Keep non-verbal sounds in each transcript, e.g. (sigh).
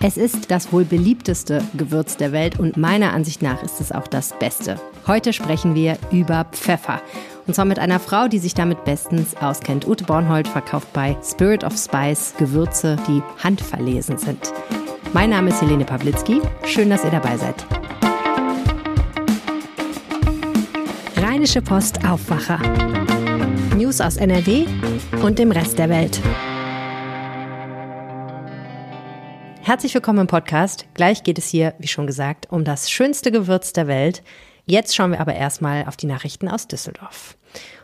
Es ist das wohl beliebteste Gewürz der Welt und meiner Ansicht nach ist es auch das Beste. Heute sprechen wir über Pfeffer. Und zwar mit einer Frau, die sich damit bestens auskennt. Ute Bornhold verkauft bei Spirit of Spice Gewürze, die handverlesen sind. Mein Name ist Helene Pawlitzki. Schön, dass ihr dabei seid. Rheinische Post Aufwacher. News aus NRW und dem Rest der Welt. Herzlich willkommen im Podcast. Gleich geht es hier, wie schon gesagt, um das schönste Gewürz der Welt. Jetzt schauen wir aber erstmal auf die Nachrichten aus Düsseldorf.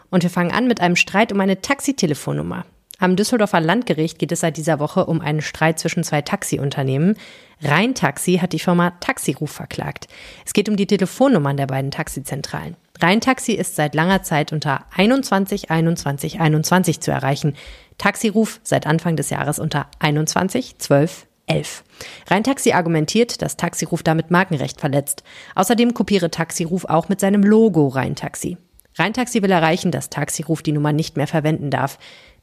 Und wir fangen an mit einem Streit um eine Taxitelefonnummer. Am Düsseldorfer Landgericht geht es seit dieser Woche um einen Streit zwischen zwei Taxiunternehmen. Rheintaxi hat die Firma Taxiruf verklagt. Es geht um die Telefonnummern der beiden Taxizentralen. Rheintaxi ist seit langer Zeit unter 21 21 21 zu erreichen. Taxiruf seit Anfang des Jahres unter 21 12 11. Rheintaxi argumentiert, dass Taxiruf damit Markenrecht verletzt. Außerdem kopiere Taxiruf auch mit seinem Logo Rheintaxi. Rheintaxi will erreichen, dass Taxiruf die Nummer nicht mehr verwenden darf.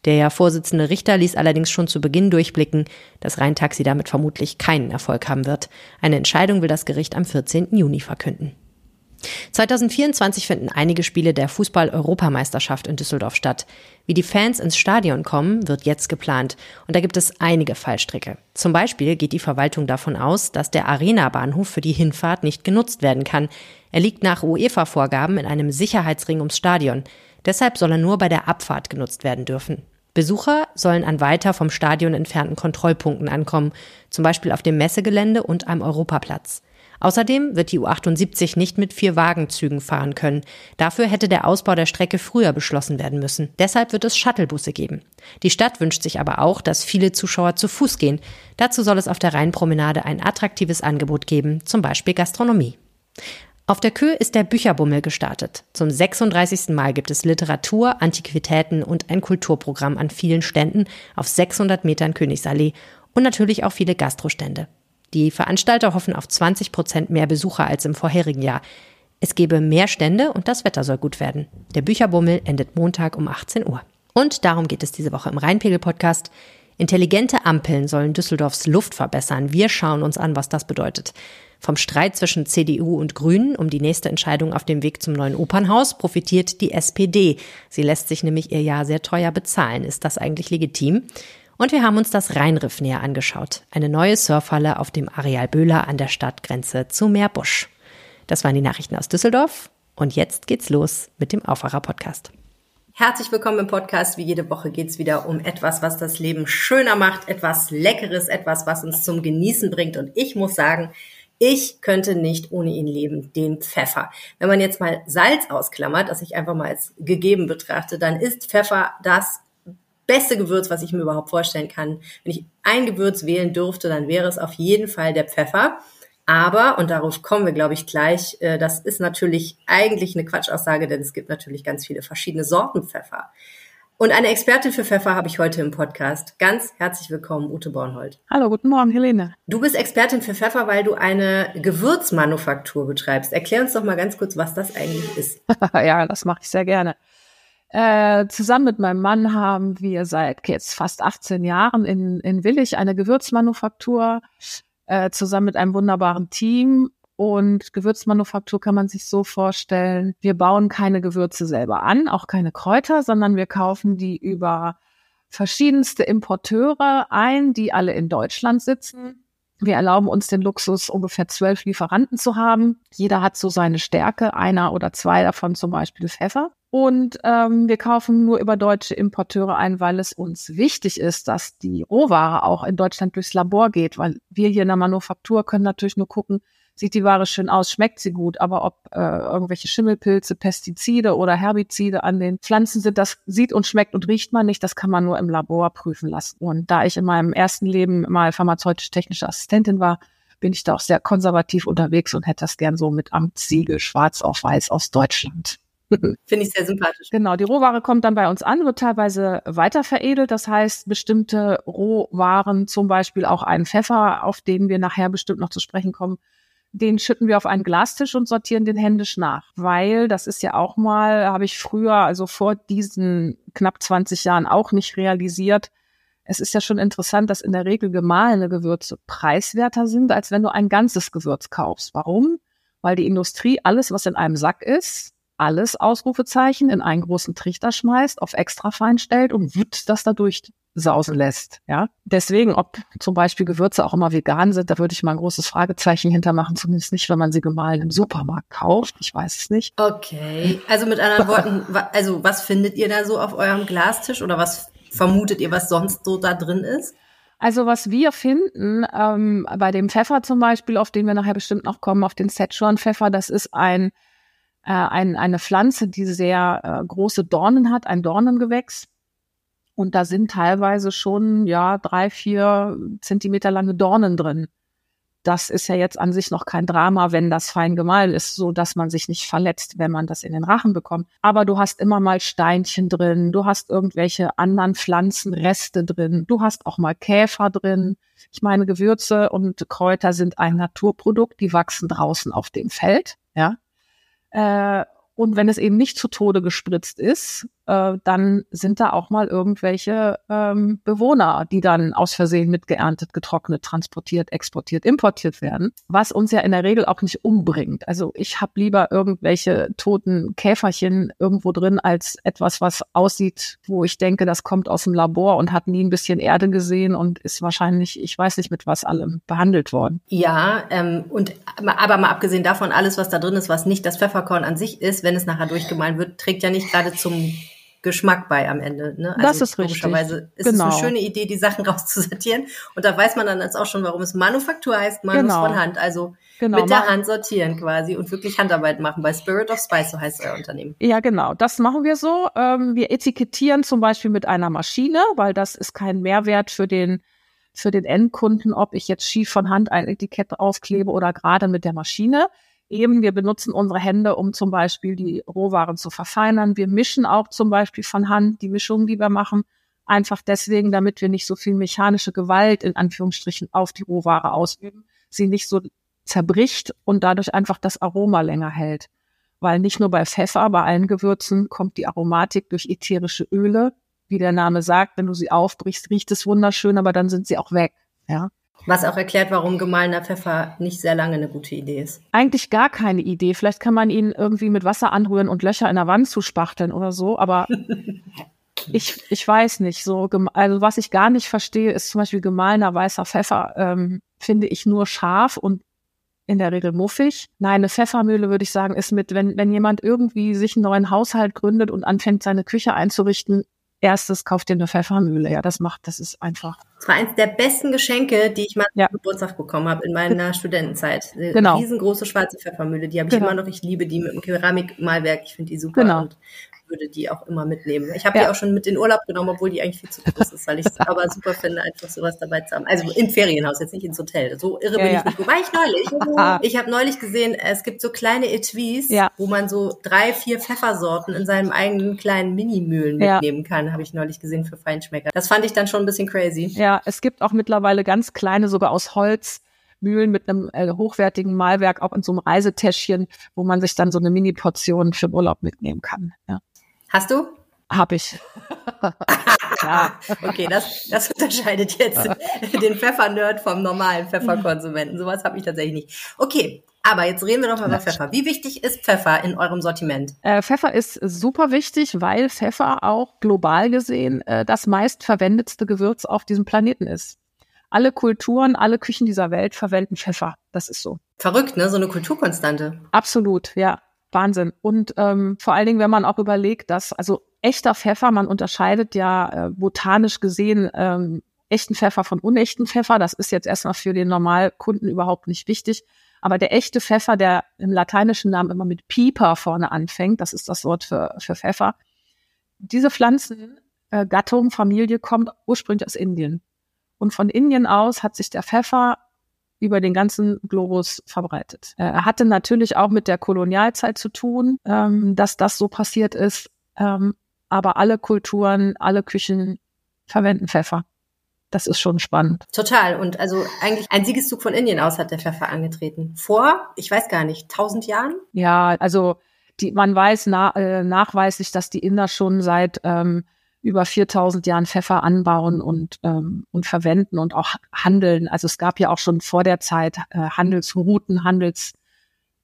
Der Vorsitzende Richter ließ allerdings schon zu Beginn durchblicken, dass Rheintaxi damit vermutlich keinen Erfolg haben wird. Eine Entscheidung will das Gericht am 14. Juni verkünden. 2024 finden einige Spiele der Fußball-Europameisterschaft in Düsseldorf statt. Wie die Fans ins Stadion kommen, wird jetzt geplant. Und da gibt es einige Fallstricke. Zum Beispiel geht die Verwaltung davon aus, dass der Arena-Bahnhof für die Hinfahrt nicht genutzt werden kann. Er liegt nach UEFA-Vorgaben in einem Sicherheitsring ums Stadion. Deshalb soll er nur bei der Abfahrt genutzt werden dürfen. Besucher sollen an weiter vom Stadion entfernten Kontrollpunkten ankommen, zum Beispiel auf dem Messegelände und am Europaplatz. Außerdem wird die U78 nicht mit vier Wagenzügen fahren können. Dafür hätte der Ausbau der Strecke früher beschlossen werden müssen. Deshalb wird es Shuttlebusse geben. Die Stadt wünscht sich aber auch, dass viele Zuschauer zu Fuß gehen. Dazu soll es auf der Rheinpromenade ein attraktives Angebot geben, zum Beispiel Gastronomie. Auf der Kö ist der Bücherbummel gestartet. Zum 36. Mal gibt es Literatur, Antiquitäten und ein Kulturprogramm an vielen Ständen auf 600 Metern Königsallee und natürlich auch viele Gastrostände. Die Veranstalter hoffen auf 20 Prozent mehr Besucher als im vorherigen Jahr. Es gebe mehr Stände und das Wetter soll gut werden. Der Bücherbummel endet Montag um 18 Uhr. Und darum geht es diese Woche im Rheinpegel-Podcast. Intelligente Ampeln sollen Düsseldorfs Luft verbessern. Wir schauen uns an, was das bedeutet. Vom Streit zwischen CDU und Grünen um die nächste Entscheidung auf dem Weg zum neuen Opernhaus profitiert die SPD. Sie lässt sich nämlich ihr Jahr sehr teuer bezahlen. Ist das eigentlich legitim? Und wir haben uns das Rheinriff näher angeschaut. Eine neue Surfhalle auf dem Areal Böhler an der Stadtgrenze zu Meerbusch. Das waren die Nachrichten aus Düsseldorf. Und jetzt geht's los mit dem Aufwacher-Podcast. Herzlich willkommen im Podcast. Wie jede Woche geht's wieder um etwas, was das Leben schöner macht, etwas Leckeres, etwas, was uns zum Genießen bringt. Und ich muss sagen, ich könnte nicht ohne ihn leben, den Pfeffer. Wenn man jetzt mal Salz ausklammert, das ich einfach mal als gegeben betrachte, dann ist Pfeffer das beste Gewürz, was ich mir überhaupt vorstellen kann. Wenn ich ein Gewürz wählen dürfte, dann wäre es auf jeden Fall der Pfeffer. Aber, und darauf kommen wir, glaube ich, gleich, äh, das ist natürlich eigentlich eine Quatschaussage, denn es gibt natürlich ganz viele verschiedene Sorten Pfeffer. Und eine Expertin für Pfeffer habe ich heute im Podcast. Ganz herzlich willkommen, Ute Bornhold. Hallo, guten Morgen, Helene. Du bist Expertin für Pfeffer, weil du eine Gewürzmanufaktur betreibst. Erklär uns doch mal ganz kurz, was das eigentlich ist. (laughs) ja, das mache ich sehr gerne. Äh, zusammen mit meinem Mann haben wir seit jetzt fast 18 Jahren in, in Willig eine Gewürzmanufaktur, äh, zusammen mit einem wunderbaren Team. Und Gewürzmanufaktur kann man sich so vorstellen, wir bauen keine Gewürze selber an, auch keine Kräuter, sondern wir kaufen die über verschiedenste Importeure ein, die alle in Deutschland sitzen. Wir erlauben uns den Luxus, ungefähr zwölf Lieferanten zu haben. Jeder hat so seine Stärke, einer oder zwei davon zum Beispiel Pfeffer. Und ähm, wir kaufen nur über deutsche Importeure ein, weil es uns wichtig ist, dass die Rohware auch in Deutschland durchs Labor geht, weil wir hier in der Manufaktur können natürlich nur gucken, sieht die Ware schön aus, schmeckt sie gut, aber ob äh, irgendwelche Schimmelpilze, Pestizide oder Herbizide an den Pflanzen sind, das sieht und schmeckt und riecht man nicht, das kann man nur im Labor prüfen lassen. Und da ich in meinem ersten Leben mal pharmazeutisch-technische Assistentin war, bin ich da auch sehr konservativ unterwegs und hätte das gern so mit Amtssiegel schwarz auf weiß aus Deutschland. (laughs) Finde ich sehr sympathisch. Genau, die Rohware kommt dann bei uns an, wird teilweise weiter veredelt. Das heißt, bestimmte Rohwaren, zum Beispiel auch einen Pfeffer, auf den wir nachher bestimmt noch zu sprechen kommen, den schütten wir auf einen Glastisch und sortieren den händisch nach. Weil, das ist ja auch mal, habe ich früher, also vor diesen knapp 20 Jahren auch nicht realisiert, es ist ja schon interessant, dass in der Regel gemahlene Gewürze preiswerter sind, als wenn du ein ganzes Gewürz kaufst. Warum? Weil die Industrie alles, was in einem Sack ist, alles Ausrufezeichen in einen großen Trichter schmeißt, auf extra fein stellt und wut das dadurch sausen lässt. Ja, deswegen, ob zum Beispiel Gewürze auch immer vegan sind, da würde ich mal ein großes Fragezeichen hintermachen. Zumindest nicht, wenn man sie gemahlen im Supermarkt kauft. Ich weiß es nicht. Okay, also mit anderen Worten, also was findet ihr da so auf eurem Glastisch oder was vermutet ihr, was sonst so da drin ist? Also was wir finden, ähm, bei dem Pfeffer zum Beispiel, auf den wir nachher bestimmt noch kommen, auf den Szechuan-Pfeffer, das ist ein, äh, ein, eine Pflanze, die sehr äh, große Dornen hat, ein Dornengewächs. Und da sind teilweise schon, ja, drei, vier Zentimeter lange Dornen drin. Das ist ja jetzt an sich noch kein Drama, wenn das fein gemahlen ist, so dass man sich nicht verletzt, wenn man das in den Rachen bekommt. Aber du hast immer mal Steinchen drin, du hast irgendwelche anderen Pflanzenreste drin, du hast auch mal Käfer drin. Ich meine, Gewürze und Kräuter sind ein Naturprodukt, die wachsen draußen auf dem Feld, ja. Äh, und wenn es eben nicht zu Tode gespritzt ist, äh, dann sind da auch mal irgendwelche ähm, Bewohner, die dann aus Versehen mitgeerntet, getrocknet, transportiert, exportiert, importiert werden, was uns ja in der Regel auch nicht umbringt. Also ich habe lieber irgendwelche toten Käferchen irgendwo drin als etwas, was aussieht, wo ich denke, das kommt aus dem Labor und hat nie ein bisschen Erde gesehen und ist wahrscheinlich, ich weiß nicht mit was allem behandelt worden. Ja, ähm, und aber mal abgesehen davon, alles, was da drin ist, was nicht das Pfefferkorn an sich ist, wenn es nachher durchgemahlen wird, trägt ja nicht gerade zum Geschmack bei am Ende. Ne? Also das ist richtig. Logischerweise ist genau. es eine schöne Idee, die Sachen (laughs) rauszusortieren. Und da weiß man dann jetzt auch schon, warum es Manufaktur heißt, Manus genau. von Hand. Also genau. mit der Hand sortieren quasi und wirklich Handarbeit machen. Bei Spirit of Spice, so heißt euer Unternehmen. Ja, genau. Das machen wir so. Ähm, wir etikettieren zum Beispiel mit einer Maschine, weil das ist kein Mehrwert für den für den Endkunden, ob ich jetzt schief von Hand ein Etikett aufklebe oder gerade mit der Maschine eben, wir benutzen unsere Hände, um zum Beispiel die Rohwaren zu verfeinern. Wir mischen auch zum Beispiel von Hand die Mischungen, die wir machen, einfach deswegen, damit wir nicht so viel mechanische Gewalt in Anführungsstrichen auf die Rohware ausüben, sie nicht so zerbricht und dadurch einfach das Aroma länger hält. Weil nicht nur bei Pfeffer, bei allen Gewürzen kommt die Aromatik durch ätherische Öle. Wie der Name sagt, wenn du sie aufbrichst, riecht es wunderschön, aber dann sind sie auch weg. Ja. Was auch erklärt, warum gemahlener Pfeffer nicht sehr lange eine gute Idee ist. Eigentlich gar keine Idee. Vielleicht kann man ihn irgendwie mit Wasser anrühren und Löcher in der Wand zuspachteln oder so, aber (laughs) ich, ich weiß nicht. So, also was ich gar nicht verstehe, ist zum Beispiel gemahlener weißer Pfeffer, ähm, finde ich nur scharf und in der Regel muffig. Nein, eine Pfeffermühle würde ich sagen, ist mit, wenn, wenn jemand irgendwie sich einen neuen Haushalt gründet und anfängt, seine Küche einzurichten, erstes kauft dir eine Pfeffermühle. Ja, das macht, das ist einfach. Das war eins der besten Geschenke, die ich mal ja. zum Geburtstag bekommen habe in meiner Studentenzeit. Eine genau. riesengroße schwarze Pfeffermühle, die habe ich genau. immer noch. Ich liebe die mit dem Keramikmalwerk. Ich finde die super. Genau. Und würde die auch immer mitnehmen. Ich habe ja. die auch schon mit in Urlaub genommen, obwohl die eigentlich viel zu groß ist, weil ich es aber super finde, einfach sowas dabei zu haben. Also im Ferienhaus, jetzt nicht ins Hotel. So irre ja, bin ich nicht. Wobei ich neulich, (laughs) ich habe neulich gesehen, es gibt so kleine Etuis, wo man so drei, vier Pfeffersorten in seinem eigenen kleinen Minimühlen mitnehmen kann, habe ich neulich gesehen für Feinschmecker. Das fand ich dann schon ein bisschen crazy. Ja, es gibt auch mittlerweile ganz kleine, sogar aus Holz, Mühlen mit einem äh, hochwertigen Malwerk, auch in so einem Reisetäschchen, wo man sich dann so eine Mini-Portion für den Urlaub mitnehmen kann. Ja. Hast du? Hab ich. (laughs) ja. Okay, das, das unterscheidet jetzt (laughs) den Pfeffernerd vom normalen Pfefferkonsumenten. Sowas habe ich tatsächlich nicht. Okay, aber jetzt reden wir doch mal über Pfeffer. Wie wichtig ist Pfeffer in eurem Sortiment? Äh, Pfeffer ist super wichtig, weil Pfeffer auch global gesehen äh, das meistverwendetste Gewürz auf diesem Planeten ist. Alle Kulturen, alle Küchen dieser Welt verwenden Pfeffer. Das ist so. Verrückt, ne? So eine Kulturkonstante. Absolut, ja. Wahnsinn. Und ähm, vor allen Dingen, wenn man auch überlegt, dass also echter Pfeffer, man unterscheidet ja äh, botanisch gesehen ähm, echten Pfeffer von unechten Pfeffer. Das ist jetzt erstmal für den Normalkunden überhaupt nicht wichtig. Aber der echte Pfeffer, der im lateinischen Namen immer mit Pieper vorne anfängt, das ist das Wort für, für Pfeffer. Diese Pflanzengattung, äh, Familie kommt ursprünglich aus Indien. Und von Indien aus hat sich der Pfeffer über den ganzen Globus verbreitet. Äh, er hatte natürlich auch mit der Kolonialzeit zu tun, ähm, dass das so passiert ist. Ähm, aber alle Kulturen, alle Küchen verwenden Pfeffer. Das ist schon spannend. Total. Und also eigentlich ein Siegeszug von Indien aus hat der Pfeffer angetreten. Vor, ich weiß gar nicht, tausend Jahren? Ja, also die, man weiß na, äh, nachweislich, dass die Inder schon seit ähm, über 4000 Jahren Pfeffer anbauen und, ähm, und verwenden und auch handeln. Also es gab ja auch schon vor der Zeit äh, Handelsrouten, Handels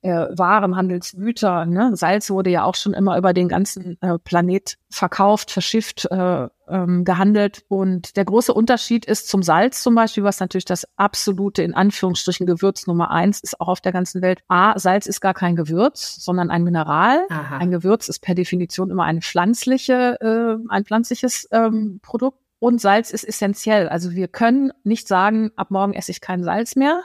äh, Waren, Handelsgüter. Ne? Salz wurde ja auch schon immer über den ganzen äh, Planet verkauft, verschifft, äh, ähm, gehandelt. Und der große Unterschied ist zum Salz zum Beispiel, was natürlich das absolute, in Anführungsstrichen, Gewürz Nummer eins ist, auch auf der ganzen Welt. A, Salz ist gar kein Gewürz, sondern ein Mineral. Aha. Ein Gewürz ist per Definition immer eine pflanzliche, äh, ein pflanzliches ähm, Produkt. Und Salz ist essentiell. Also wir können nicht sagen, ab morgen esse ich kein Salz mehr.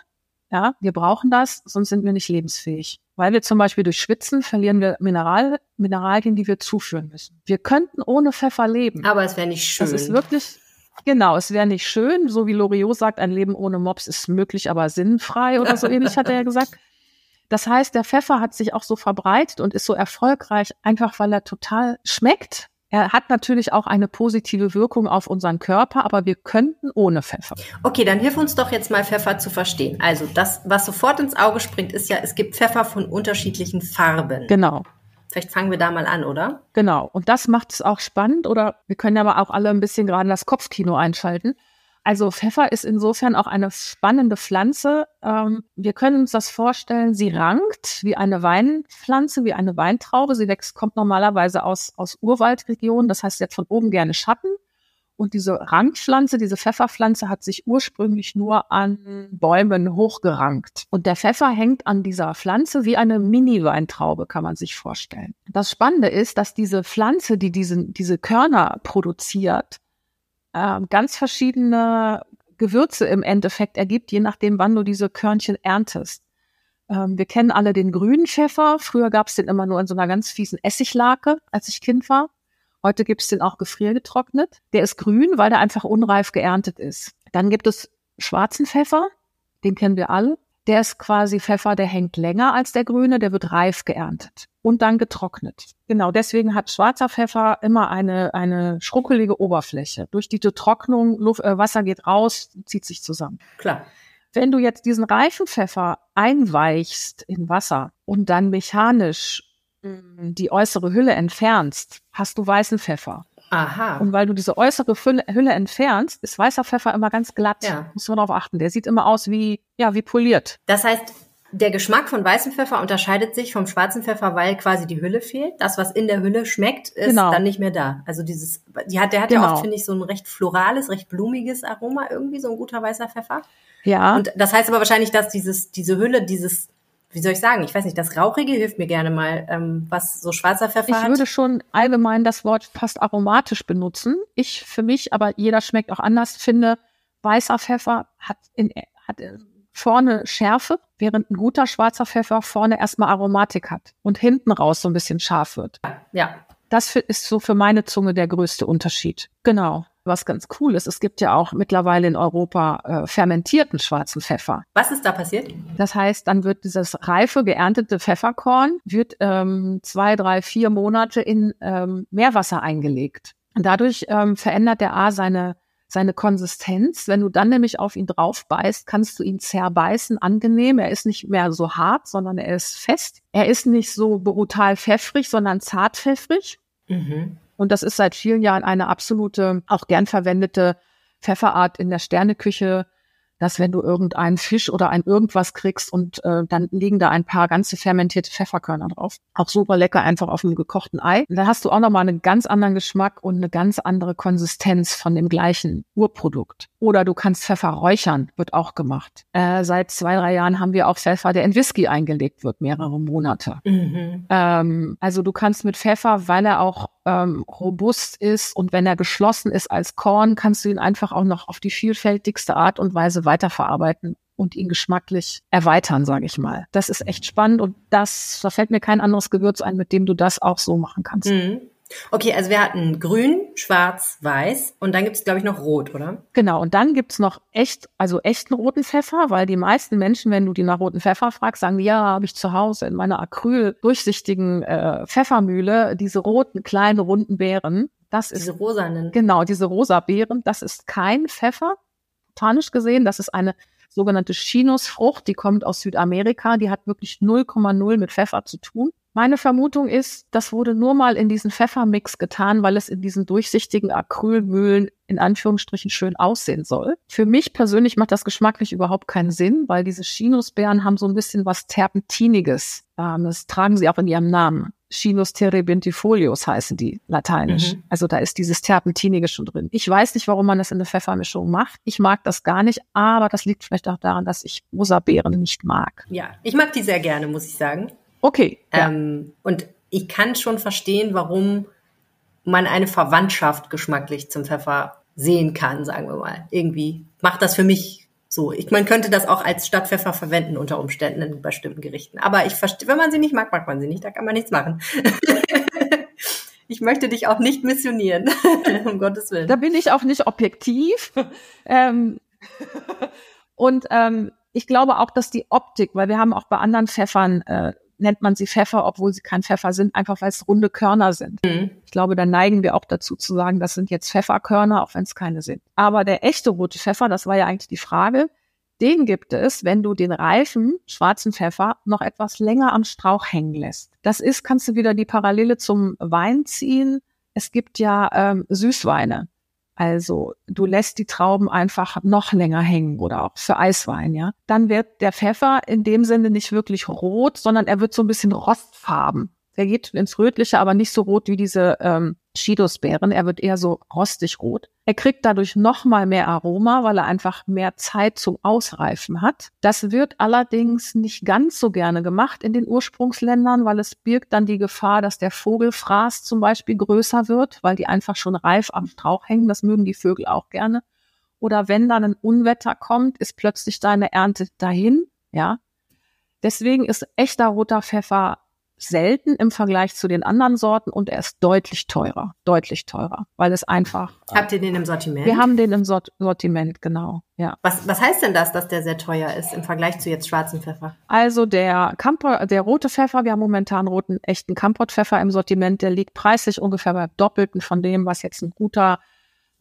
Ja, wir brauchen das, sonst sind wir nicht lebensfähig. Weil wir zum Beispiel durch Schwitzen verlieren wir Mineral, Mineralien, die wir zuführen müssen. Wir könnten ohne Pfeffer leben. Aber es wäre nicht schön. Das ist wirklich, genau, es wäre nicht schön. So wie Loriot sagt, ein Leben ohne Mops ist möglich, aber sinnfrei oder so ähnlich hat er ja gesagt. Das heißt, der Pfeffer hat sich auch so verbreitet und ist so erfolgreich, einfach weil er total schmeckt er hat natürlich auch eine positive Wirkung auf unseren Körper, aber wir könnten ohne Pfeffer. Okay, dann hilf uns doch jetzt mal Pfeffer zu verstehen. Also das, was sofort ins Auge springt, ist ja, es gibt Pfeffer von unterschiedlichen Farben. Genau. Vielleicht fangen wir da mal an, oder? Genau. Und das macht es auch spannend. Oder wir können aber auch alle ein bisschen gerade das Kopfkino einschalten. Also Pfeffer ist insofern auch eine spannende Pflanze. Ähm, wir können uns das vorstellen, sie rankt wie eine Weinpflanze, wie eine Weintraube. Sie wächst, kommt normalerweise aus, aus Urwaldregionen, das heißt, sie hat von oben gerne Schatten. Und diese Rankpflanze, diese Pfefferpflanze hat sich ursprünglich nur an Bäumen hochgerankt. Und der Pfeffer hängt an dieser Pflanze wie eine Mini-Weintraube, kann man sich vorstellen. Das Spannende ist, dass diese Pflanze, die diesen, diese Körner produziert, äh, ganz verschiedene Gewürze im Endeffekt ergibt, je nachdem, wann du diese Körnchen erntest. Ähm, wir kennen alle den grünen Pfeffer. Früher gab es den immer nur in so einer ganz fiesen Essiglake, als ich Kind war. Heute gibt es den auch gefriergetrocknet. Der ist grün, weil der einfach unreif geerntet ist. Dann gibt es schwarzen Pfeffer, den kennen wir alle. Der ist quasi Pfeffer, der hängt länger als der grüne, der wird reif geerntet und dann getrocknet. Genau, deswegen hat schwarzer Pfeffer immer eine, eine schruckelige Oberfläche. Durch diese Trocknung, Luft, äh, Wasser geht raus, zieht sich zusammen. Klar. Wenn du jetzt diesen reifen Pfeffer einweichst in Wasser und dann mechanisch mm, die äußere Hülle entfernst, hast du weißen Pfeffer. Aha. Und weil du diese äußere Hülle, Hülle entfernst, ist weißer Pfeffer immer ganz glatt. Ja. Muss man darauf achten. Der sieht immer aus wie, ja, wie poliert. Das heißt, der Geschmack von weißem Pfeffer unterscheidet sich vom schwarzen Pfeffer, weil quasi die Hülle fehlt. Das, was in der Hülle schmeckt, ist genau. dann nicht mehr da. Also dieses, die hat, der hat genau. ja oft, finde ich, so ein recht florales, recht blumiges Aroma irgendwie, so ein guter weißer Pfeffer. Ja. Und das heißt aber wahrscheinlich, dass dieses, diese Hülle, dieses wie soll ich sagen, ich weiß nicht, das Rauchige hilft mir gerne mal, ähm, was so schwarzer Pfeffer ich hat. Ich würde schon allgemein das Wort fast aromatisch benutzen. Ich für mich, aber jeder schmeckt auch anders, finde, weißer Pfeffer hat, in, hat vorne Schärfe, während ein guter schwarzer Pfeffer vorne erstmal Aromatik hat und hinten raus so ein bisschen scharf wird. Ja. Das ist so für meine Zunge der größte Unterschied. Genau was ganz cool ist. Es gibt ja auch mittlerweile in Europa äh, fermentierten schwarzen Pfeffer. Was ist da passiert? Das heißt, dann wird dieses reife geerntete Pfefferkorn wird ähm, zwei, drei, vier Monate in ähm, Meerwasser eingelegt. Und dadurch ähm, verändert der A seine seine Konsistenz. Wenn du dann nämlich auf ihn drauf beißt, kannst du ihn zerbeißen, angenehm. Er ist nicht mehr so hart, sondern er ist fest. Er ist nicht so brutal pfeffrig, sondern zart pfeffrig. Mhm. Und das ist seit vielen Jahren eine absolute, auch gern verwendete Pfefferart in der Sterneküche dass wenn du irgendeinen Fisch oder ein irgendwas kriegst und äh, dann liegen da ein paar ganze fermentierte Pfefferkörner drauf. Auch super lecker, einfach auf einem gekochten Ei. Und dann hast du auch nochmal einen ganz anderen Geschmack und eine ganz andere Konsistenz von dem gleichen Urprodukt. Oder du kannst Pfeffer räuchern, wird auch gemacht. Äh, seit zwei, drei Jahren haben wir auch Pfeffer, der in Whisky eingelegt wird, mehrere Monate. Mhm. Ähm, also du kannst mit Pfeffer, weil er auch ähm, robust ist und wenn er geschlossen ist als Korn, kannst du ihn einfach auch noch auf die vielfältigste Art und Weise weiterverarbeiten und ihn geschmacklich erweitern, sage ich mal. Das ist echt spannend und das, da fällt mir kein anderes Gewürz ein, mit dem du das auch so machen kannst. Mhm. Okay, also wir hatten grün, schwarz, weiß und dann gibt es, glaube ich, noch rot, oder? Genau, und dann gibt es noch echt, also echten roten Pfeffer, weil die meisten Menschen, wenn du die nach roten Pfeffer fragst, sagen, ja, habe ich zu Hause in meiner Acryl durchsichtigen äh, Pfeffermühle diese roten, kleinen, runden Beeren. Das diese ist, rosanen. Genau, diese rosa Beeren. Das ist kein Pfeffer, botanisch gesehen. Das ist eine sogenannte Chinusfrucht, die kommt aus Südamerika. Die hat wirklich 0,0 mit Pfeffer zu tun. Meine Vermutung ist, das wurde nur mal in diesen Pfeffermix getan, weil es in diesen durchsichtigen Acrylmühlen in Anführungsstrichen schön aussehen soll. Für mich persönlich macht das geschmacklich überhaupt keinen Sinn, weil diese Chinusbeeren haben so ein bisschen was Terpentiniges. Ähm, das tragen sie auch in ihrem Namen. Chinus terebintifolius heißen die lateinisch. Mhm. Also da ist dieses Terpentinige schon drin. Ich weiß nicht, warum man das in eine Pfeffermischung macht. Ich mag das gar nicht, aber das liegt vielleicht auch daran, dass ich rosa Beeren nicht mag. Ja, ich mag die sehr gerne, muss ich sagen. Okay. Ja. Ähm, und ich kann schon verstehen, warum man eine Verwandtschaft geschmacklich zum Pfeffer sehen kann, sagen wir mal. Irgendwie macht das für mich so. Ich, man könnte das auch als Stadtpfeffer verwenden unter Umständen in bestimmten Gerichten. Aber ich verstehe, wenn man sie nicht mag, mag man sie nicht. Da kann man nichts machen. (laughs) ich möchte dich auch nicht missionieren, (laughs) um Gottes Willen. Da bin ich auch nicht objektiv. ähm, und ähm, ich glaube auch, dass die Optik, weil wir haben auch bei anderen Pfeffern äh, nennt man sie Pfeffer, obwohl sie kein Pfeffer sind, einfach weil es runde Körner sind. Mhm. Ich glaube, da neigen wir auch dazu zu sagen, das sind jetzt Pfefferkörner, auch wenn es keine sind. Aber der echte rote Pfeffer, das war ja eigentlich die Frage, den gibt es, wenn du den reifen schwarzen Pfeffer noch etwas länger am Strauch hängen lässt. Das ist, kannst du wieder die Parallele zum Wein ziehen. Es gibt ja ähm, Süßweine. Also du lässt die Trauben einfach noch länger hängen oder auch für Eiswein, ja. Dann wird der Pfeffer in dem Sinne nicht wirklich rot, sondern er wird so ein bisschen rostfarben. Der geht ins Rötliche, aber nicht so rot wie diese ähm, Chidosbeeren. Er wird eher so rostig rot. Er kriegt dadurch noch mal mehr Aroma, weil er einfach mehr Zeit zum Ausreifen hat. Das wird allerdings nicht ganz so gerne gemacht in den Ursprungsländern, weil es birgt dann die Gefahr, dass der Vogelfraß zum Beispiel größer wird, weil die einfach schon reif am Strauch hängen. Das mögen die Vögel auch gerne. Oder wenn dann ein Unwetter kommt, ist plötzlich deine Ernte dahin, ja. Deswegen ist echter roter Pfeffer selten im Vergleich zu den anderen Sorten und er ist deutlich teurer, deutlich teurer, weil es einfach. Habt ihr den im Sortiment? Wir haben den im Sortiment, genau, ja. Was, was heißt denn das, dass der sehr teuer ist im Vergleich zu jetzt schwarzen Pfeffer? Also der Kampor, der rote Pfeffer, wir haben momentan roten echten Kampot-Pfeffer im Sortiment, der liegt preislich ungefähr bei Doppelten von dem, was jetzt ein guter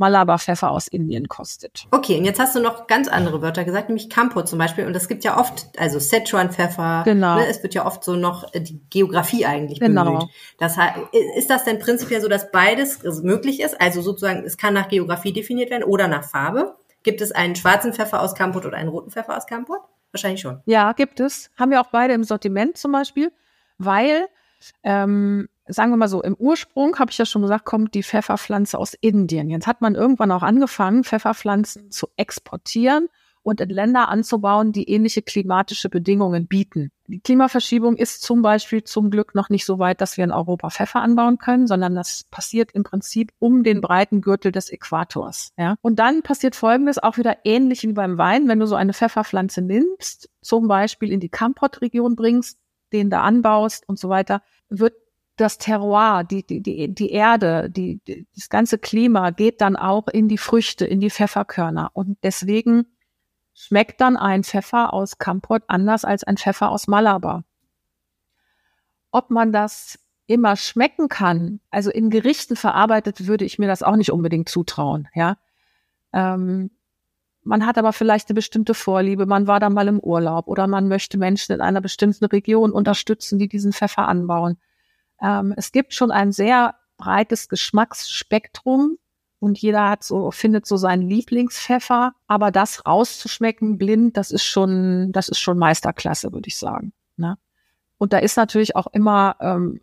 Malabar-Pfeffer aus Indien kostet. Okay, und jetzt hast du noch ganz andere Wörter gesagt, nämlich Campo zum Beispiel. Und es gibt ja oft, also Szechuan-Pfeffer. Genau. Ne, es wird ja oft so noch äh, die Geografie eigentlich genau. bemüht. Das heißt, ist das denn prinzipiell so, dass beides möglich ist? Also sozusagen, es kann nach Geografie definiert werden oder nach Farbe? Gibt es einen schwarzen Pfeffer aus Kampot oder einen roten Pfeffer aus Kampot? Wahrscheinlich schon. Ja, gibt es. Haben wir auch beide im Sortiment zum Beispiel, weil ähm, sagen wir mal so, im Ursprung, habe ich ja schon gesagt, kommt die Pfefferpflanze aus Indien. Jetzt hat man irgendwann auch angefangen, Pfefferpflanzen zu exportieren und in Länder anzubauen, die ähnliche klimatische Bedingungen bieten. Die Klimaverschiebung ist zum Beispiel zum Glück noch nicht so weit, dass wir in Europa Pfeffer anbauen können, sondern das passiert im Prinzip um den breiten Gürtel des Äquators. Ja? Und dann passiert Folgendes auch wieder ähnlich wie beim Wein, wenn du so eine Pfefferpflanze nimmst, zum Beispiel in die Kampot-Region bringst, den da anbaust und so weiter, wird das Terroir, die, die, die, Erde, die, die, das ganze Klima geht dann auch in die Früchte, in die Pfefferkörner. Und deswegen schmeckt dann ein Pfeffer aus Kampot anders als ein Pfeffer aus Malabar. Ob man das immer schmecken kann, also in Gerichten verarbeitet, würde ich mir das auch nicht unbedingt zutrauen, ja. Ähm, man hat aber vielleicht eine bestimmte Vorliebe, man war da mal im Urlaub oder man möchte Menschen in einer bestimmten Region unterstützen, die diesen Pfeffer anbauen. Ähm, es gibt schon ein sehr breites Geschmacksspektrum und jeder hat so, findet so seinen Lieblingspfeffer. Aber das rauszuschmecken blind, das ist schon, das ist schon Meisterklasse, würde ich sagen. Ne? Und da ist natürlich auch immer, ähm,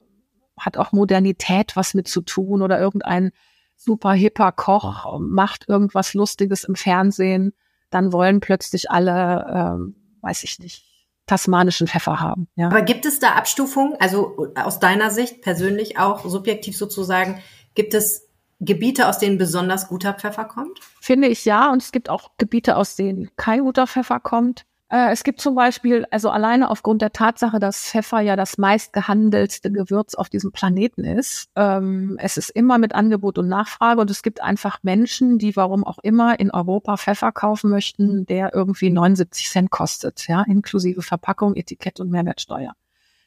hat auch Modernität was mit zu tun oder irgendein super hipper Koch macht irgendwas Lustiges im Fernsehen, dann wollen plötzlich alle, ähm, weiß ich nicht, tasmanischen Pfeffer haben. Ja. Aber gibt es da Abstufungen? Also aus deiner Sicht persönlich auch subjektiv sozusagen, gibt es Gebiete, aus denen besonders guter Pfeffer kommt? Finde ich ja. Und es gibt auch Gebiete, aus denen kein guter Pfeffer kommt. Äh, es gibt zum Beispiel, also alleine aufgrund der Tatsache, dass Pfeffer ja das meistgehandelste Gewürz auf diesem Planeten ist. Ähm, es ist immer mit Angebot und Nachfrage und es gibt einfach Menschen, die warum auch immer in Europa Pfeffer kaufen möchten, der irgendwie 79 Cent kostet, ja, inklusive Verpackung, Etikett und Mehrwertsteuer.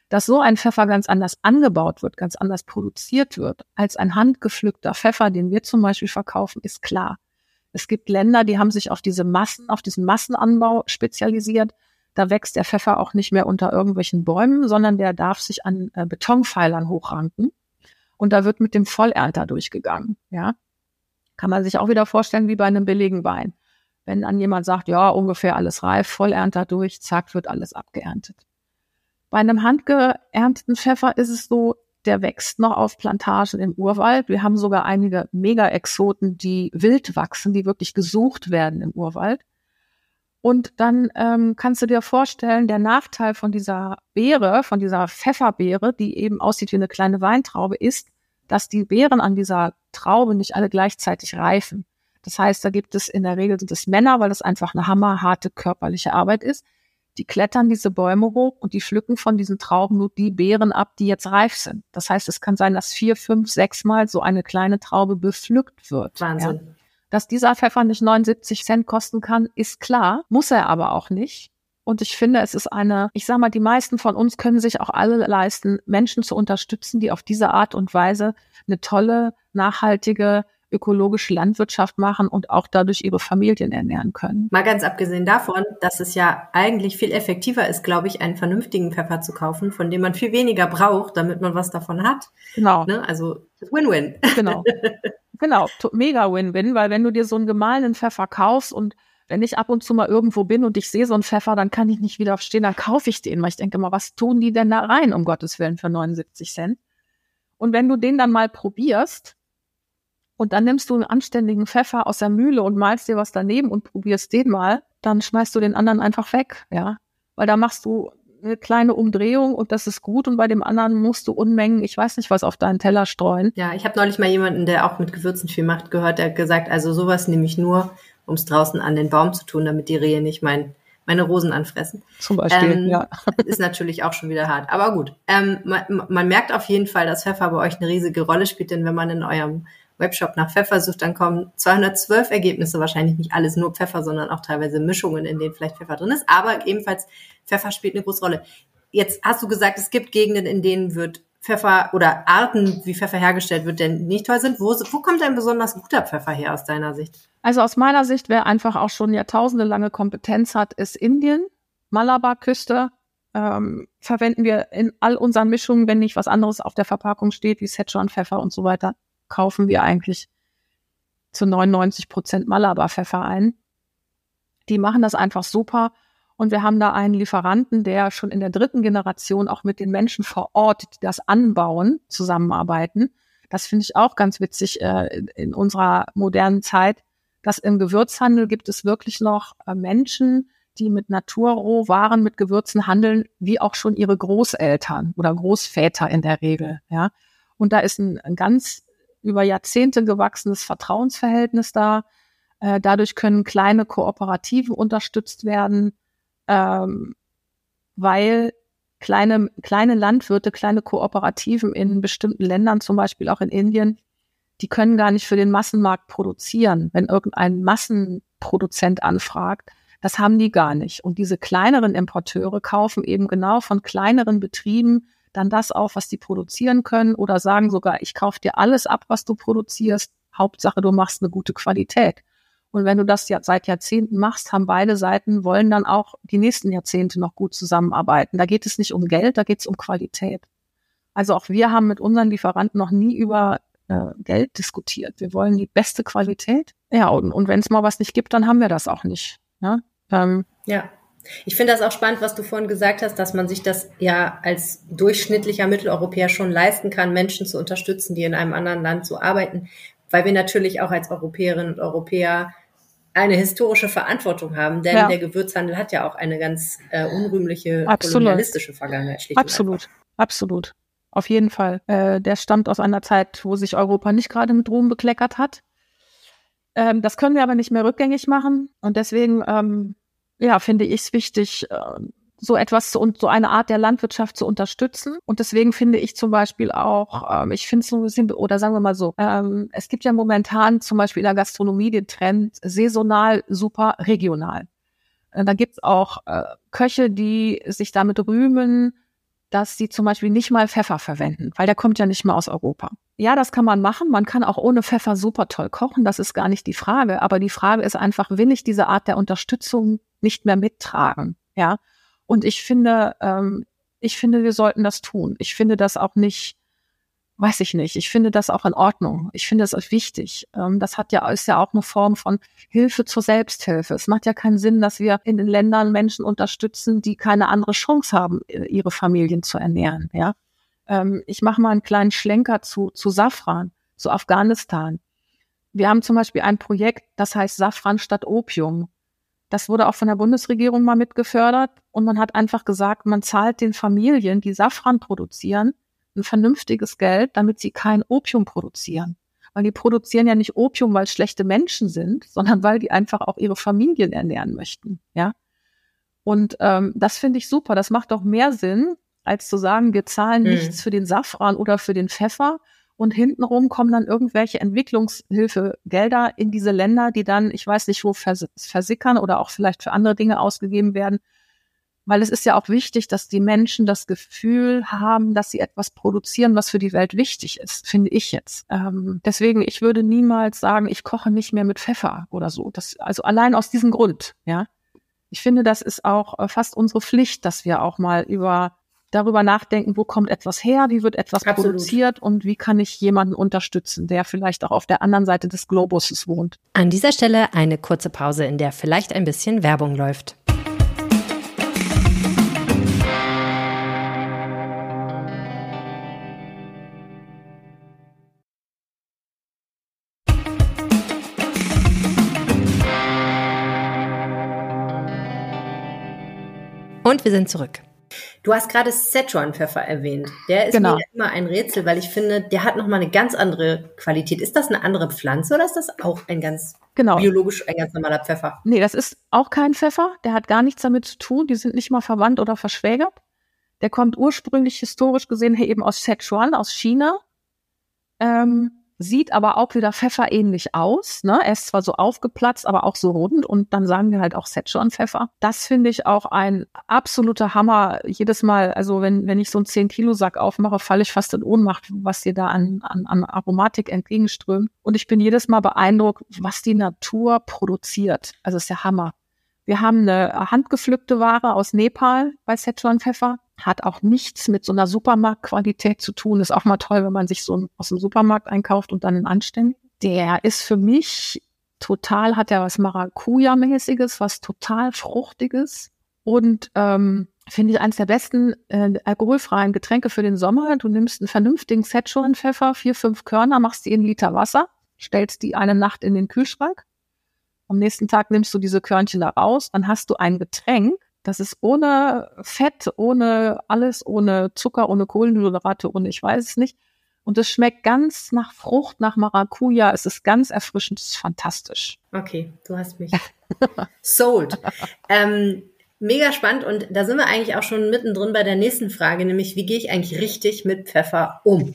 Dass so ein Pfeffer ganz anders angebaut wird, ganz anders produziert wird, als ein handgepflückter Pfeffer, den wir zum Beispiel verkaufen, ist klar. Es gibt Länder, die haben sich auf diese Massen, auf diesen Massenanbau spezialisiert. Da wächst der Pfeffer auch nicht mehr unter irgendwelchen Bäumen, sondern der darf sich an äh, Betonpfeilern hochranken. Und da wird mit dem Vollernter durchgegangen. Ja, kann man sich auch wieder vorstellen wie bei einem billigen Wein. Wenn dann jemand sagt, ja, ungefähr alles reif, Vollernter durch, zack, wird alles abgeerntet. Bei einem handgeernteten Pfeffer ist es so, der wächst noch auf Plantagen im Urwald. Wir haben sogar einige Mega-Exoten, die wild wachsen, die wirklich gesucht werden im Urwald. Und dann ähm, kannst du dir vorstellen, der Nachteil von dieser Beere, von dieser Pfefferbeere, die eben aussieht wie eine kleine Weintraube, ist, dass die Beeren an dieser Traube nicht alle gleichzeitig reifen. Das heißt, da gibt es in der Regel sind es Männer, weil das einfach eine hammerharte körperliche Arbeit ist. Die klettern diese Bäume hoch und die pflücken von diesen Trauben nur die Beeren ab, die jetzt reif sind. Das heißt, es kann sein, dass vier, fünf, sechs Mal so eine kleine Traube bepflückt wird. Wahnsinn. Ja. Dass dieser Pfeffer nicht 79 Cent kosten kann, ist klar, muss er aber auch nicht. Und ich finde, es ist eine, ich sage mal, die meisten von uns können sich auch alle leisten, Menschen zu unterstützen, die auf diese Art und Weise eine tolle, nachhaltige, ökologische Landwirtschaft machen und auch dadurch ihre Familien ernähren können. Mal ganz abgesehen davon, dass es ja eigentlich viel effektiver ist, glaube ich, einen vernünftigen Pfeffer zu kaufen, von dem man viel weniger braucht, damit man was davon hat. Genau. Ne? Also Win-Win. Genau. genau. Mega Win-Win, weil wenn du dir so einen gemahlenen Pfeffer kaufst und wenn ich ab und zu mal irgendwo bin und ich sehe so einen Pfeffer, dann kann ich nicht widerstehen, dann kaufe ich den, weil ich denke mal, was tun die denn da rein, um Gottes Willen, für 79 Cent? Und wenn du den dann mal probierst, und dann nimmst du einen anständigen Pfeffer aus der Mühle und malst dir was daneben und probierst den mal, dann schmeißt du den anderen einfach weg, ja. Weil da machst du eine kleine Umdrehung und das ist gut und bei dem anderen musst du Unmengen, ich weiß nicht was, auf deinen Teller streuen. Ja, ich habe neulich mal jemanden, der auch mit Gewürzen viel macht, gehört, der hat gesagt, also sowas nehme ich nur, um es draußen an den Baum zu tun, damit die Rehe nicht mein, meine Rosen anfressen. Zum Beispiel, ähm, ja. (laughs) Ist natürlich auch schon wieder hart. Aber gut, ähm, man, man merkt auf jeden Fall, dass Pfeffer bei euch eine riesige Rolle spielt, denn wenn man in eurem Webshop nach Pfeffer sucht, dann kommen 212 Ergebnisse, wahrscheinlich nicht alles nur Pfeffer, sondern auch teilweise Mischungen, in denen vielleicht Pfeffer drin ist. Aber ebenfalls Pfeffer spielt eine große Rolle. Jetzt hast du gesagt, es gibt Gegenden, in denen wird Pfeffer oder Arten, wie Pfeffer hergestellt wird, denn nicht toll sind. Wo, wo kommt ein besonders guter Pfeffer her aus deiner Sicht? Also aus meiner Sicht, wer einfach auch schon jahrtausende lange Kompetenz hat, ist Indien, Malabar-Küste. Ähm, verwenden wir in all unseren Mischungen, wenn nicht was anderes auf der Verpackung steht, wie Szechuan-Pfeffer und so weiter, kaufen wir eigentlich zu 99 Prozent Malabar-Pfeffer ein. Die machen das einfach super. Und wir haben da einen Lieferanten, der schon in der dritten Generation auch mit den Menschen vor Ort, die das anbauen, zusammenarbeiten. Das finde ich auch ganz witzig äh, in unserer modernen Zeit, dass im Gewürzhandel gibt es wirklich noch äh, Menschen, die mit Naturrohwaren, mit Gewürzen handeln, wie auch schon ihre Großeltern oder Großväter in der Regel. Ja, und da ist ein, ein ganz über Jahrzehnte gewachsenes Vertrauensverhältnis da. Äh, dadurch können kleine Kooperativen unterstützt werden, ähm, weil kleine, kleine Landwirte, kleine Kooperativen in bestimmten Ländern, zum Beispiel auch in Indien, die können gar nicht für den Massenmarkt produzieren, wenn irgendein Massenproduzent anfragt. Das haben die gar nicht. Und diese kleineren Importeure kaufen eben genau von kleineren Betrieben dann das auf, was die produzieren können oder sagen sogar, ich kaufe dir alles ab, was du produzierst. Hauptsache, du machst eine gute Qualität. Und wenn du das ja seit Jahrzehnten machst, haben beide Seiten, wollen dann auch die nächsten Jahrzehnte noch gut zusammenarbeiten. Da geht es nicht um Geld, da geht es um Qualität. Also auch wir haben mit unseren Lieferanten noch nie über äh, Geld diskutiert. Wir wollen die beste Qualität. Ja, und, und wenn es mal was nicht gibt, dann haben wir das auch nicht. Ne? Ähm, ja. Ich finde das auch spannend, was du vorhin gesagt hast, dass man sich das ja als durchschnittlicher Mitteleuropäer schon leisten kann, Menschen zu unterstützen, die in einem anderen Land so arbeiten, weil wir natürlich auch als Europäerinnen und Europäer eine historische Verantwortung haben, denn ja. der Gewürzhandel hat ja auch eine ganz äh, unrühmliche absolut. kolonialistische Vergangenheit. Absolut, absolut. Auf jeden Fall. Äh, der stammt aus einer Zeit, wo sich Europa nicht gerade mit Ruhm bekleckert hat. Ähm, das können wir aber nicht mehr rückgängig machen. Und deswegen ähm, ja, finde ich es wichtig, äh, so etwas und so eine Art der Landwirtschaft zu unterstützen. Und deswegen finde ich zum Beispiel auch, ähm, ich finde es so ein bisschen, oder sagen wir mal so, ähm, es gibt ja momentan zum Beispiel in der Gastronomie den Trend saisonal, super regional. Äh, da gibt's auch äh, Köche, die sich damit rühmen, dass sie zum Beispiel nicht mal Pfeffer verwenden, weil der kommt ja nicht mal aus Europa. Ja, das kann man machen. Man kann auch ohne Pfeffer super toll kochen. Das ist gar nicht die Frage. Aber die Frage ist einfach, will ich diese Art der Unterstützung nicht mehr mittragen? Ja. Und ich finde, ähm, ich finde, wir sollten das tun. Ich finde das auch nicht, weiß ich nicht. Ich finde das auch in Ordnung. Ich finde das auch wichtig. Ähm, das hat ja, ist ja auch eine Form von Hilfe zur Selbsthilfe. Es macht ja keinen Sinn, dass wir in den Ländern Menschen unterstützen, die keine andere Chance haben, ihre Familien zu ernähren, ja. Ähm, ich mache mal einen kleinen Schlenker zu, zu Safran, zu Afghanistan. Wir haben zum Beispiel ein Projekt, das heißt Safran statt Opium. Das wurde auch von der Bundesregierung mal mitgefördert und man hat einfach gesagt, man zahlt den Familien, die Safran produzieren, ein vernünftiges Geld, damit sie kein Opium produzieren. Weil die produzieren ja nicht Opium, weil es schlechte Menschen sind, (laughs) sondern weil die einfach auch ihre Familien ernähren möchten. Ja. Und ähm, das finde ich super. Das macht doch mehr Sinn, als zu sagen, wir zahlen mhm. nichts für den Safran oder für den Pfeffer und hintenrum kommen dann irgendwelche Entwicklungshilfegelder in diese Länder, die dann, ich weiß nicht wo, vers versickern oder auch vielleicht für andere Dinge ausgegeben werden. Weil es ist ja auch wichtig, dass die Menschen das Gefühl haben, dass sie etwas produzieren, was für die Welt wichtig ist, finde ich jetzt. Ähm, deswegen, ich würde niemals sagen, ich koche nicht mehr mit Pfeffer oder so. Das, also allein aus diesem Grund, ja. Ich finde, das ist auch äh, fast unsere Pflicht, dass wir auch mal über darüber nachdenken, wo kommt etwas her, wie wird etwas Absolut. produziert und wie kann ich jemanden unterstützen, der vielleicht auch auf der anderen Seite des Globuses wohnt. An dieser Stelle eine kurze Pause, in der vielleicht ein bisschen Werbung läuft. Und wir sind zurück. Du hast gerade Szechuan-Pfeffer erwähnt. Der ist genau. mir immer ein Rätsel, weil ich finde, der hat nochmal eine ganz andere Qualität. Ist das eine andere Pflanze oder ist das auch ein ganz genau. biologisch, ein ganz normaler Pfeffer? Nee, das ist auch kein Pfeffer. Der hat gar nichts damit zu tun. Die sind nicht mal verwandt oder verschwägert. Der kommt ursprünglich historisch gesehen her eben aus Szechuan, aus China. Ähm, sieht aber auch wieder pfefferähnlich aus. Ne? Er ist zwar so aufgeplatzt, aber auch so rund und dann sagen wir halt auch Szechuan-Pfeffer. Das finde ich auch ein absoluter Hammer. Jedes Mal, also wenn, wenn ich so einen 10-Kilo-Sack aufmache, falle ich fast in Ohnmacht, was dir da an, an, an Aromatik entgegenströmt. Und ich bin jedes Mal beeindruckt, was die Natur produziert. Also ist ja Hammer. Wir haben eine handgepflückte Ware aus Nepal bei Szechuan Pfeffer hat auch nichts mit so einer Supermarktqualität zu tun. Ist auch mal toll, wenn man sich so aus dem Supermarkt einkauft und dann einen anständig. Der ist für mich total, hat ja was Maracuja-mäßiges, was total Fruchtiges und ähm, finde ich eines der besten äh, alkoholfreien Getränke für den Sommer. Du nimmst einen vernünftigen Szechuan-Pfeffer, vier, fünf Körner, machst die in Liter Wasser, stellst die eine Nacht in den Kühlschrank. Am nächsten Tag nimmst du diese Körnchen da raus, dann hast du ein Getränk, das ist ohne Fett, ohne alles, ohne Zucker, ohne Kohlenhydrate, ohne ich weiß es nicht. Und es schmeckt ganz nach Frucht, nach Maracuja. Es ist ganz erfrischend, es ist fantastisch. Okay, du hast mich (laughs) sold. ähm, mega spannend und da sind wir eigentlich auch schon mittendrin bei der nächsten Frage, nämlich wie gehe ich eigentlich richtig mit Pfeffer um?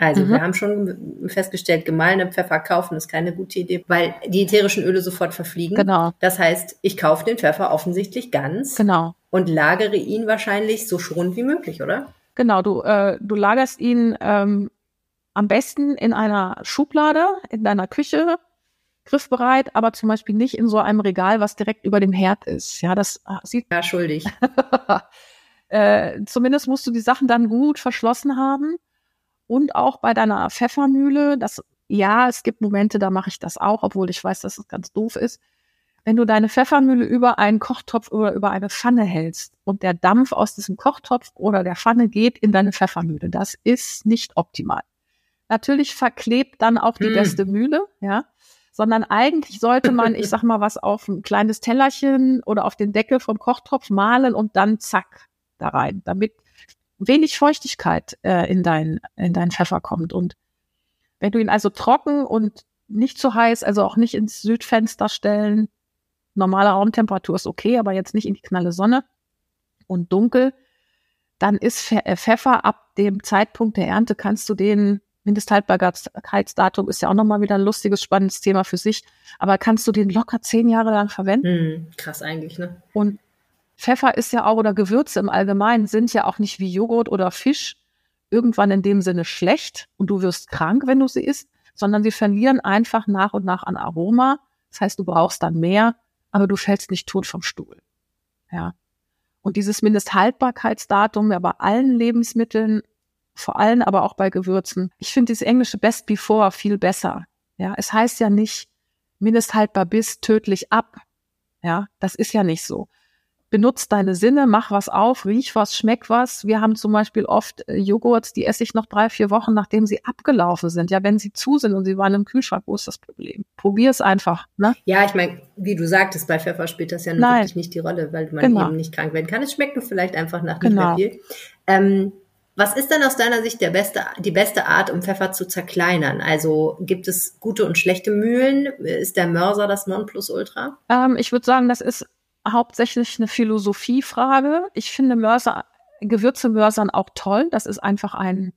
Also mhm. wir haben schon festgestellt, gemahlene Pfeffer kaufen ist keine gute Idee, weil die ätherischen Öle sofort verfliegen. Genau. Das heißt, ich kaufe den Pfeffer offensichtlich ganz. Genau. Und lagere ihn wahrscheinlich so schonend wie möglich, oder? Genau, du, äh, du lagerst ihn ähm, am besten in einer Schublade in deiner Küche, griffbereit, aber zum Beispiel nicht in so einem Regal, was direkt über dem Herd ist. Ja, das äh, sieht. Ja, schuldig. (laughs) äh, zumindest musst du die Sachen dann gut verschlossen haben und auch bei deiner Pfeffermühle, das, ja, es gibt Momente, da mache ich das auch, obwohl ich weiß, dass es ganz doof ist. Wenn du deine Pfeffermühle über einen Kochtopf oder über eine Pfanne hältst und der Dampf aus diesem Kochtopf oder der Pfanne geht in deine Pfeffermühle, das ist nicht optimal. Natürlich verklebt dann auch die hm. beste Mühle, ja sondern eigentlich sollte man, ich sag mal, was auf ein kleines Tellerchen oder auf den Deckel vom Kochtopf malen und dann zack da rein, damit wenig Feuchtigkeit äh, in, dein, in dein Pfeffer kommt. Und wenn du ihn also trocken und nicht zu heiß, also auch nicht ins Südfenster stellen, normale Raumtemperatur ist okay, aber jetzt nicht in die knalle Sonne und dunkel, dann ist äh, Pfeffer ab dem Zeitpunkt der Ernte, kannst du den, Mindesthaltbarkeitsdatum ist ja auch nochmal wieder ein lustiges, spannendes Thema für sich, aber kannst du den locker zehn Jahre lang verwenden. Hm, krass eigentlich, ne? Und Pfeffer ist ja auch oder Gewürze im Allgemeinen sind ja auch nicht wie Joghurt oder Fisch irgendwann in dem Sinne schlecht und du wirst krank, wenn du sie isst, sondern sie verlieren einfach nach und nach an Aroma. Das heißt, du brauchst dann mehr, aber du fällst nicht tot vom Stuhl. Ja. Und dieses Mindesthaltbarkeitsdatum ja bei allen Lebensmitteln, vor allem aber auch bei Gewürzen. Ich finde dieses englische Best Before viel besser. Ja, es heißt ja nicht mindesthaltbar bis tödlich ab. Ja, das ist ja nicht so benutz deine Sinne, mach was auf, riech was, schmeck was. Wir haben zum Beispiel oft äh, Joghurts, die esse ich noch drei, vier Wochen, nachdem sie abgelaufen sind. Ja, wenn sie zu sind und sie waren im Kühlschrank, wo ist das Problem? Probier es einfach. Ne? Ja, ich meine, wie du sagtest, bei Pfeffer spielt das ja Nein. wirklich nicht die Rolle, weil man genau. eben nicht krank werden kann. Es schmeckt nur vielleicht einfach nach genau. nicht mehr viel. Ähm, was ist denn aus deiner Sicht der beste, die beste Art, um Pfeffer zu zerkleinern? Also gibt es gute und schlechte Mühlen? Ist der Mörser das Nonplusultra? Ähm, ich würde sagen, das ist hauptsächlich eine Philosophiefrage. Ich finde Mörser, Gewürze mörsern auch toll. Das ist einfach ein,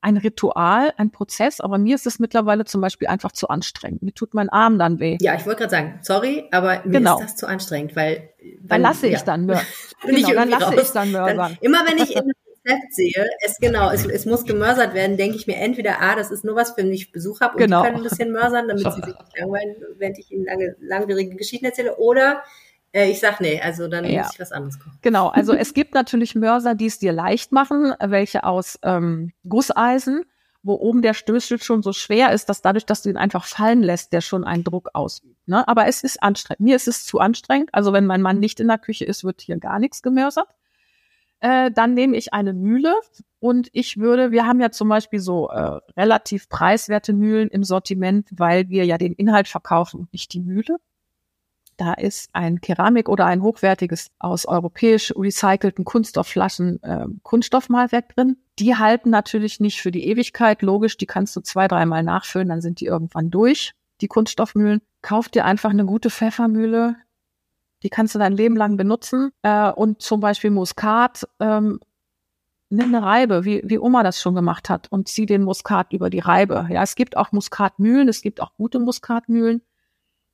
ein Ritual, ein Prozess. Aber mir ist es mittlerweile zum Beispiel einfach zu anstrengend. Mir tut mein Arm dann weh. Ja, ich wollte gerade sagen, sorry, aber mir genau. ist das zu anstrengend, weil dann lasse ich dann mörsern. genau, dann lasse ich dann mörsern. Dann, immer wenn ich in Rezept sehe, es genau, es, es muss gemörsert werden, denke ich mir entweder, ah, das ist nur was, wenn ich Besuch habe und genau. die können ein bisschen mörsern, damit (laughs) sie sich nicht langweilen, während ich ihnen lange, langwierige Geschichten erzähle, oder äh, ich sag nee, also dann ja. muss ich was anderes kochen. Genau, also (laughs) es gibt natürlich Mörser, die es dir leicht machen, welche aus ähm, Gusseisen, wo oben der Stößel schon so schwer ist, dass dadurch, dass du ihn einfach fallen lässt, der schon einen Druck ausübt. Ne? Aber es ist anstrengend. Mir ist es zu anstrengend. Also wenn mein Mann nicht in der Küche ist, wird hier gar nichts gemörsert. Äh, dann nehme ich eine Mühle und ich würde, wir haben ja zum Beispiel so äh, relativ preiswerte Mühlen im Sortiment, weil wir ja den Inhalt verkaufen und nicht die Mühle. Da ist ein Keramik oder ein hochwertiges aus europäisch recycelten Kunststoffflaschen äh, Kunststoffmalwerk drin. Die halten natürlich nicht für die Ewigkeit, logisch, die kannst du zwei, dreimal nachfüllen, dann sind die irgendwann durch, die Kunststoffmühlen. Kauf dir einfach eine gute Pfeffermühle, die kannst du dein Leben lang benutzen. Äh, und zum Beispiel Muskat, ähm, nimm eine Reibe, wie, wie Oma das schon gemacht hat, und zieh den Muskat über die Reibe. Ja, es gibt auch Muskatmühlen, es gibt auch gute Muskatmühlen.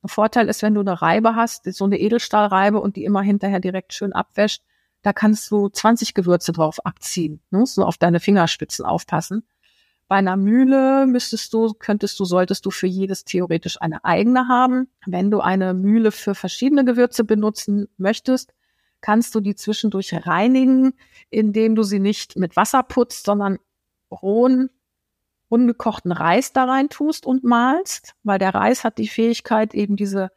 Ein Vorteil ist, wenn du eine Reibe hast, so eine Edelstahlreibe und die immer hinterher direkt schön abwäscht, da kannst du 20 Gewürze drauf abziehen, ne? so auf deine Fingerspitzen aufpassen. Bei einer Mühle müsstest du, könntest du, solltest du für jedes theoretisch eine eigene haben. Wenn du eine Mühle für verschiedene Gewürze benutzen möchtest, kannst du die zwischendurch reinigen, indem du sie nicht mit Wasser putzt, sondern rohen ungekochten Reis da rein tust und malst, weil der Reis hat die Fähigkeit, eben diese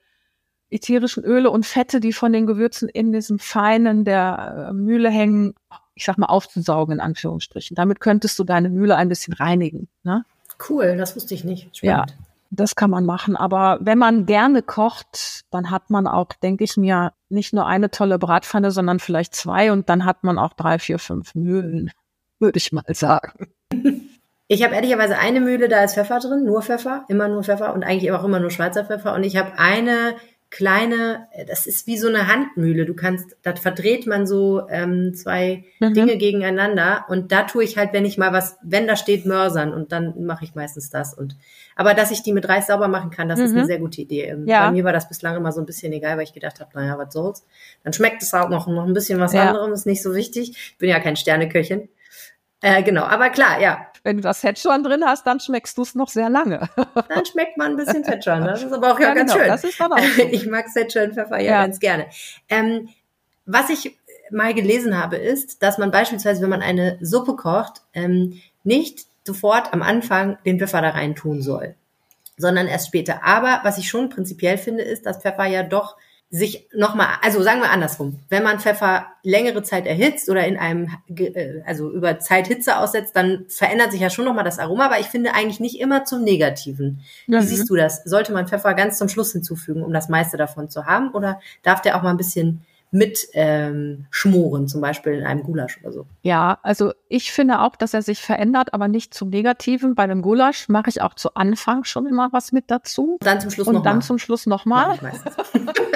ätherischen Öle und Fette, die von den Gewürzen in diesem Feinen der äh, Mühle hängen, ich sag mal, aufzusaugen, in Anführungsstrichen. Damit könntest du deine Mühle ein bisschen reinigen. Ne? Cool, das wusste ich nicht. Spannend. Ja, das kann man machen. Aber wenn man gerne kocht, dann hat man auch, denke ich mir, nicht nur eine tolle Bratpfanne, sondern vielleicht zwei und dann hat man auch drei, vier, fünf Mühlen, (laughs) würde ich mal sagen. (laughs) Ich habe ehrlicherweise eine Mühle, da ist Pfeffer drin, nur Pfeffer, immer nur Pfeffer und eigentlich auch immer nur Schweizer Pfeffer. Und ich habe eine kleine, das ist wie so eine Handmühle. Du kannst, da verdreht man so ähm, zwei mhm. Dinge gegeneinander und da tue ich halt, wenn ich mal was, wenn da steht Mörsern und dann mache ich meistens das. Und aber dass ich die mit Reis sauber machen kann, das mhm. ist eine mhm. sehr gute Idee. Ähm, ja. Bei mir war das bislang immer so ein bisschen egal, weil ich gedacht habe, naja, was soll's. Dann schmeckt es auch noch, noch ein bisschen was ja. anderes, ist nicht so wichtig. Ich bin ja kein Sterneköchin. Äh, genau, aber klar, ja. Wenn du das Szechuan drin hast, dann schmeckst du es noch sehr lange. (laughs) dann schmeckt man ein bisschen Szechuan. Das ist aber auch ja, ja ganz genau, schön. Das ist dann auch so. (laughs) Ich mag Szechuan-Pfeffer ja, ja, ganz gerne. Ähm, was ich mal gelesen habe, ist, dass man beispielsweise, wenn man eine Suppe kocht, ähm, nicht sofort am Anfang den Pfeffer da rein tun soll, sondern erst später. Aber was ich schon prinzipiell finde, ist, dass Pfeffer ja doch sich nochmal, also sagen wir andersrum, wenn man Pfeffer längere Zeit erhitzt oder in einem, äh, also über Zeit Hitze aussetzt, dann verändert sich ja schon nochmal das Aroma, aber ich finde eigentlich nicht immer zum Negativen. Wie mhm. siehst du das? Sollte man Pfeffer ganz zum Schluss hinzufügen, um das meiste davon zu haben, oder darf der auch mal ein bisschen mit ähm, schmoren, zum Beispiel in einem Gulasch oder so. Ja, also ich finde auch, dass er sich verändert, aber nicht zum Negativen. Bei einem Gulasch mache ich auch zu Anfang schon immer was mit dazu. Dann zum Schluss nochmal. Und dann mal. zum Schluss nochmal.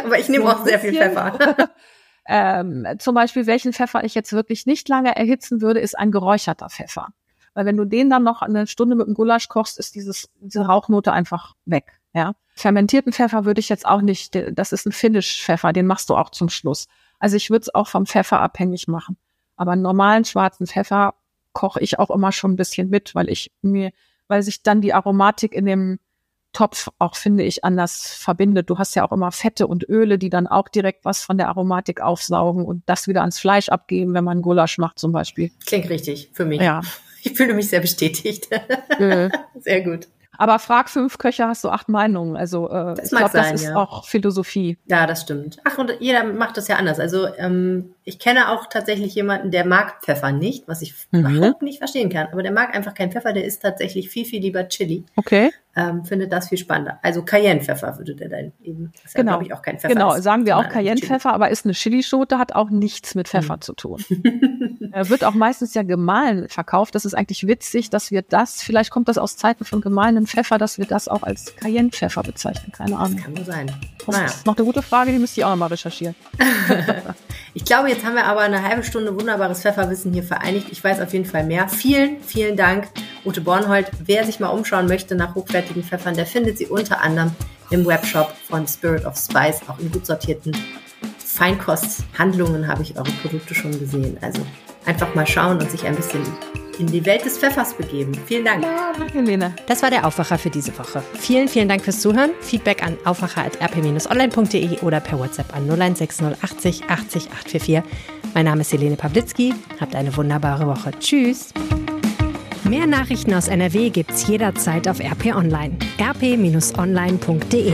aber ich nehme auch sehr viel Pfeffer. (laughs) ähm, zum Beispiel, welchen Pfeffer ich jetzt wirklich nicht lange erhitzen würde, ist ein geräucherter Pfeffer. Weil wenn du den dann noch eine Stunde mit dem Gulasch kochst, ist dieses, diese Rauchnote einfach weg. Ja. Fermentierten Pfeffer würde ich jetzt auch nicht, das ist ein Finish-Pfeffer, den machst du auch zum Schluss. Also ich würde es auch vom Pfeffer abhängig machen. Aber einen normalen schwarzen Pfeffer koche ich auch immer schon ein bisschen mit, weil ich mir, weil sich dann die Aromatik in dem Topf auch, finde ich, anders verbindet. Du hast ja auch immer Fette und Öle, die dann auch direkt was von der Aromatik aufsaugen und das wieder ans Fleisch abgeben, wenn man Gulasch macht zum Beispiel. Klingt richtig für mich. Ja. Ich fühle mich sehr bestätigt. Mhm. (laughs) Sehr gut. Aber frag fünf Köche, hast du acht Meinungen. Also äh, ich glaube, das ist ja. auch Philosophie. Ja, das stimmt. Ach, und jeder macht das ja anders. Also ähm, ich kenne auch tatsächlich jemanden, der mag Pfeffer nicht, was ich mhm. überhaupt nicht verstehen kann. Aber der mag einfach keinen Pfeffer, der isst tatsächlich viel, viel lieber Chili. Okay. Ähm, findet das viel spannender. Also Cayennepfeffer würde der dann eben. Das genau. Ja, ich, auch kein Pfeffer genau, ist, sagen wir auch Cayennepfeffer, aber ist eine Chilischote, hat auch nichts mit Pfeffer mhm. zu tun. (laughs) er wird auch meistens ja gemahlen verkauft. Das ist eigentlich witzig, dass wir das, vielleicht kommt das aus Zeiten von gemahlenen Pfeffer, dass wir das auch als Cayennepfeffer bezeichnen. Keine Ahnung. Das kann nur sein. Das naja. ist noch eine gute Frage, die müsste ich auch nochmal recherchieren. (laughs) ich glaube, jetzt haben wir aber eine halbe Stunde wunderbares Pfefferwissen hier vereinigt. Ich weiß auf jeden Fall mehr. Vielen, vielen Dank, Ute Bornhold. Wer sich mal umschauen möchte nach hochwertigen Pfeffern, der findet sie unter anderem im Webshop von Spirit of Spice, auch in gut sortierten Feinkosthandlungen habe ich eure Produkte schon gesehen. Also einfach mal schauen und sich ein bisschen in die Welt des Pfeffers begeben. Vielen Dank. Ja, danke, Lena. Das war der Aufwacher für diese Woche. Vielen, vielen Dank fürs Zuhören. Feedback an aufwacher.rp-online.de oder per WhatsApp an 0160 80 80 844. Mein Name ist Helene Pawlitzki. Habt eine wunderbare Woche. Tschüss. Mehr Nachrichten aus NRW gibt's jederzeit auf RP Online. rp-online.de